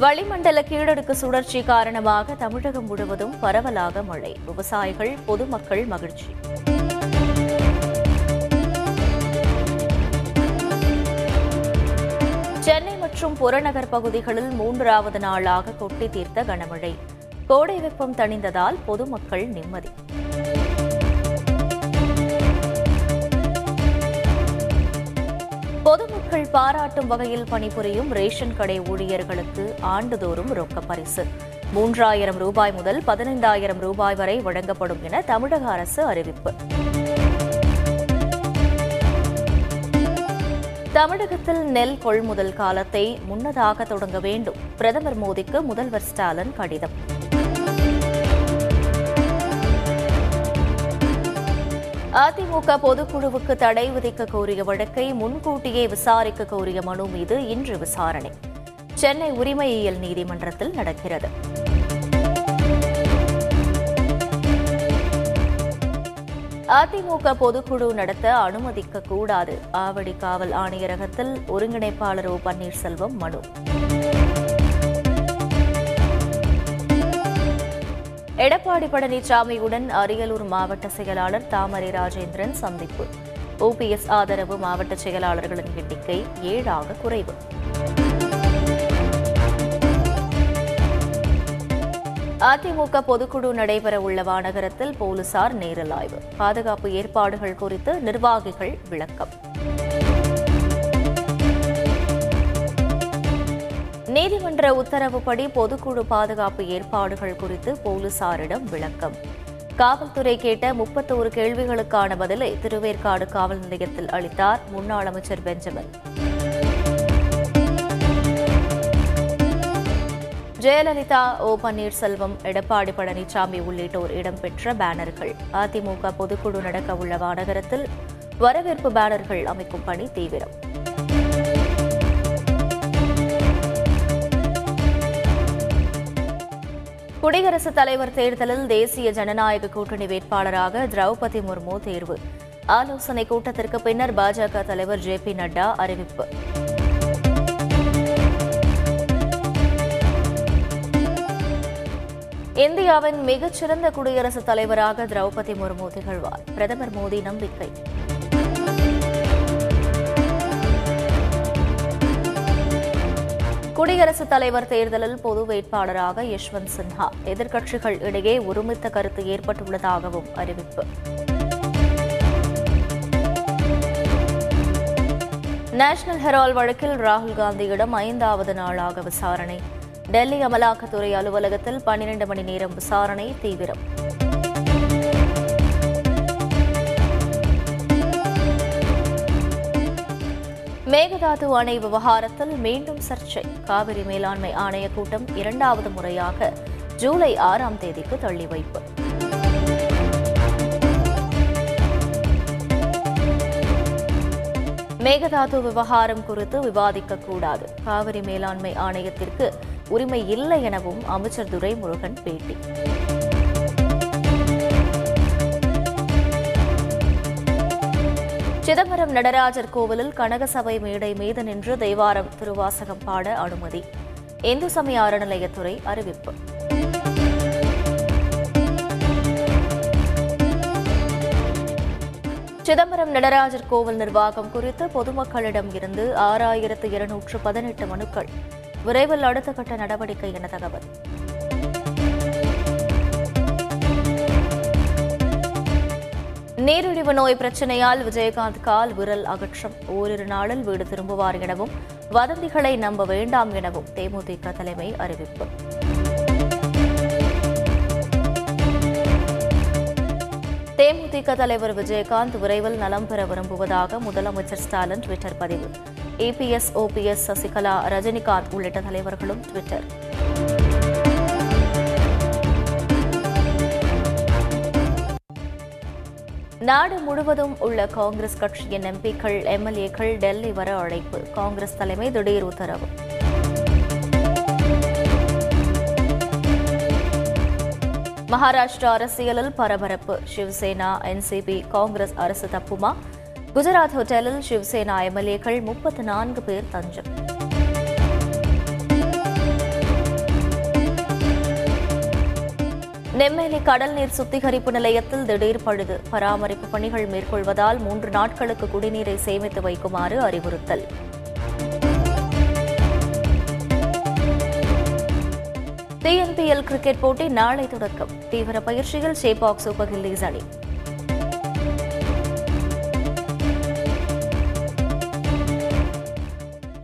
வளிமண்டல கீழடுக்கு சுழற்சி காரணமாக தமிழகம் முழுவதும் பரவலாக மழை. விவசாயிகள் பொதுமக்கள் மகிழ்ச்சி. சென்னை மற்றும் புறநகர் பகுதிகளில் மூன்றாவது நாளாக கொட்டி தீர்த்த கனமழை. கோடை வெப்பம் தணிந்ததால் பொதுமக்கள் நிம்மதி. பொதுமக்கள் பாராட்டும் வகையில் பணிபுரியும் ரேஷன் கடை ஊழியர்களுக்கு ஆண்டுதோறும் ரொக்க பரிசு. மூன்றாயிரம் ரூபாய் முதல் பதினைந்தாயிரம் ரூபாய் வரை வழங்கப்படும் என தமிழக அரசு அறிவிப்பு. தமிழகத்தில் நெல் கொள்முதல் காலத்தை முன்னதாக தொடங்க வேண்டும். பிரதமர் மோடிக்கு முதல்வர் ஸ்டாலின் கடிதம். அதிமுக பொதுக்குழுவுக்கு தடை விதிக்க கோரிய வழக்கை முன்கூட்டியே விசாரிக்க கோரிய மனு மீது இன்று விசாரணை. சென்னை உரிமையியல் நீதிமன்றத்தில் நடக்கிறது. அதிமுக பொதுக்குழு நடத்த அனுமதிக்க கூடாது. ஆவடி காவல் ஆணையரகத்தில் ஒருங்கிணைப்பாளர் ஓ பன்னீர்செல்வம் மனு. எடப்பாடி பழனிசாமியுடன் அரியலூர் மாவட்ட செயலாளர் தாமரை ராஜேந்திரன் சந்திப்பு. ஓபிஎஸ் ஆதரவு மாவட்ட செயலாளர்களின் எண்ணிக்கை ஏழாக குறைவு. அதிமுக பொதுக்குழு நடைபெறவுள்ள வானகரத்தில் போலீசார் நேரில் ஆய்வு. பாதுகாப்பு ஏற்பாடுகள் குறித்து நிர்வாகிகள் விளக்கம். நீதிமன்ற உத்தரவுப்படி பொதுக்குழு பாதுகாப்பு ஏற்பாடுகள் குறித்து போலீசாரிடம் விளக்கம். காவல்துறை கேட்ட முப்பத்தோரு கேள்விகளுக்கான பதிலை திருவேற்காடு காவல் நிலையத்தில் அளித்தார் முன்னாள் அமைச்சர் பெஞ்சமின். ஜெயலலிதா ஓ பன்னீர்செல்வம் எடப்பாடி பழனிசாமி உள்ளிட்டோர் இடம்பெற்ற பேனர்கள். அதிமுக பொதுக்குழு நடக்க உள்ள வானகரத்தில் வரவேற்பு பேனர்கள் அமைக்கும் பணி தீவிரம். குடியரசுத் தலைவர் தேர்தலில் தேசிய ஜனநாயக கூட்டணி வேட்பாளராக திரௌபதி முர்மு தேர்வு. ஆலோசனை கூட்டத்திற்கு பின்னர் பாஜக தலைவர் ஜே பி நட்டா அறிவிப்பு. இந்தியாவின் மிகச்சிறந்த குடியரசுத் தலைவராக திரௌபதி முர்மு திகழ்வார். பிரதமர் மோடி நம்பிக்கை. குடியரசுத் தலைவர் தேர்தலில் பொது வேட்பாளராக யஷ்வந்த் சின்ஹா. எதிர்க்கட்சிகள் இடையே ஒருமித்த கருத்து ஏற்பட்டுள்ளதாகவும் அறிவிப்பு. நேஷனல் ஹெரால் வழக்கில் ராகுல் காந்தியிடம் ஐந்தாவது நாளாக விசாரணை. டெல்லி அமலாக்கத்துறை அலுவலகத்தில் பன்னிரண்டு மணி நேரம் விசாரணை தீவிரம். மேகதாது அணை விவகாரத்தில் மீண்டும் சர்ச்சை. காவிரி மேலாண்மை ஆணைய கூட்டம் இரண்டாவது முறையாக ஜூலை ஆறாம் தேதிக்கு தள்ளி வைப்பு மேகதாது விவகாரம் குறித்து விவாதிக்கக்கூடாது காவிரி மேலாண்மை ஆணையத்திற்கு உரிமை இல்லை எனவும் அமைச்சர் துரைமுருகன் பேட்டி. சிதம்பரம் நடராஜர் கோவிலில் கனகசபை மேடை மீது நின்று தேவாரம் திருவாசகம் பாட அனுமதி. இந்து சமய அறநிலையத்துறை அறிவிப்பு. சிதம்பரம் நடராஜர் கோவில் நிர்வாகம் குறித்து பொதுமக்களிடம் இருந்து ஆறாயிரத்து இருநூற்று பதினெட்டு மனுக்கள். விரைவில் அடுத்த கட்ட நடவடிக்கை என தகவல். நீரிழிவு நோய் பிரச்சனையால் விஜயகாந்த் கால் விரல் அகற்றம். ஓரிரு நாளில் வீடு திரும்புவார் எனவும் வதந்திகளை நம்ப வேண்டாம் எனவும் தேமுதிக தலைமை அறிவிப்பு. தேமுதிக தலைவர் விஜயகாந்த் விரைவில் நலம் பெற விரும்புவதாக முதலமைச்சர் ஸ்டாலின் ட்விட்டர் பதிவு. ஏபிஎஸ் ஓபிஎஸ் சசிகலா ரஜினிகாந்த் உள்ளிட்ட தலைவர்களும் ட்விட்டர். நாடு முழுவதும் உள்ள காங்கிரஸ் கட்சியின் எம்பிக்கள் எம்எல்ஏக்கள் டெல்லி வர அழைப்பு. காங்கிரஸ் தலைமை திடீர் உத்தரவு. மகாராஷ்டிரா அரசியலில் பரபரப்பு. சிவசேனா என்சிபி காங்கிரஸ் அரசு தப்புமா? குஜராத் ஹோட்டலில் சிவசேனா எம்எல்ஏக்கள் முப்பத்து நான்கு பேர் தஞ்சம். நெம்மேலி கடல் நீர் சுத்திகரிப்பு நிலையத்தில் திடீர் பழுது. பராமரிப்பு பணிகள் மேற்கொள்வதால் மூன்று நாட்களுக்கு குடிநீரை சேமித்து வைக்குமாறு அறிவுறுத்தல். டிஎன்பிஎல் கிரிக்கெட் போட்டி நாளை தொடக்கம். தீவிர பயிற்சியில் சேபாக் சூப்பர் கில்லீஸ் அணி.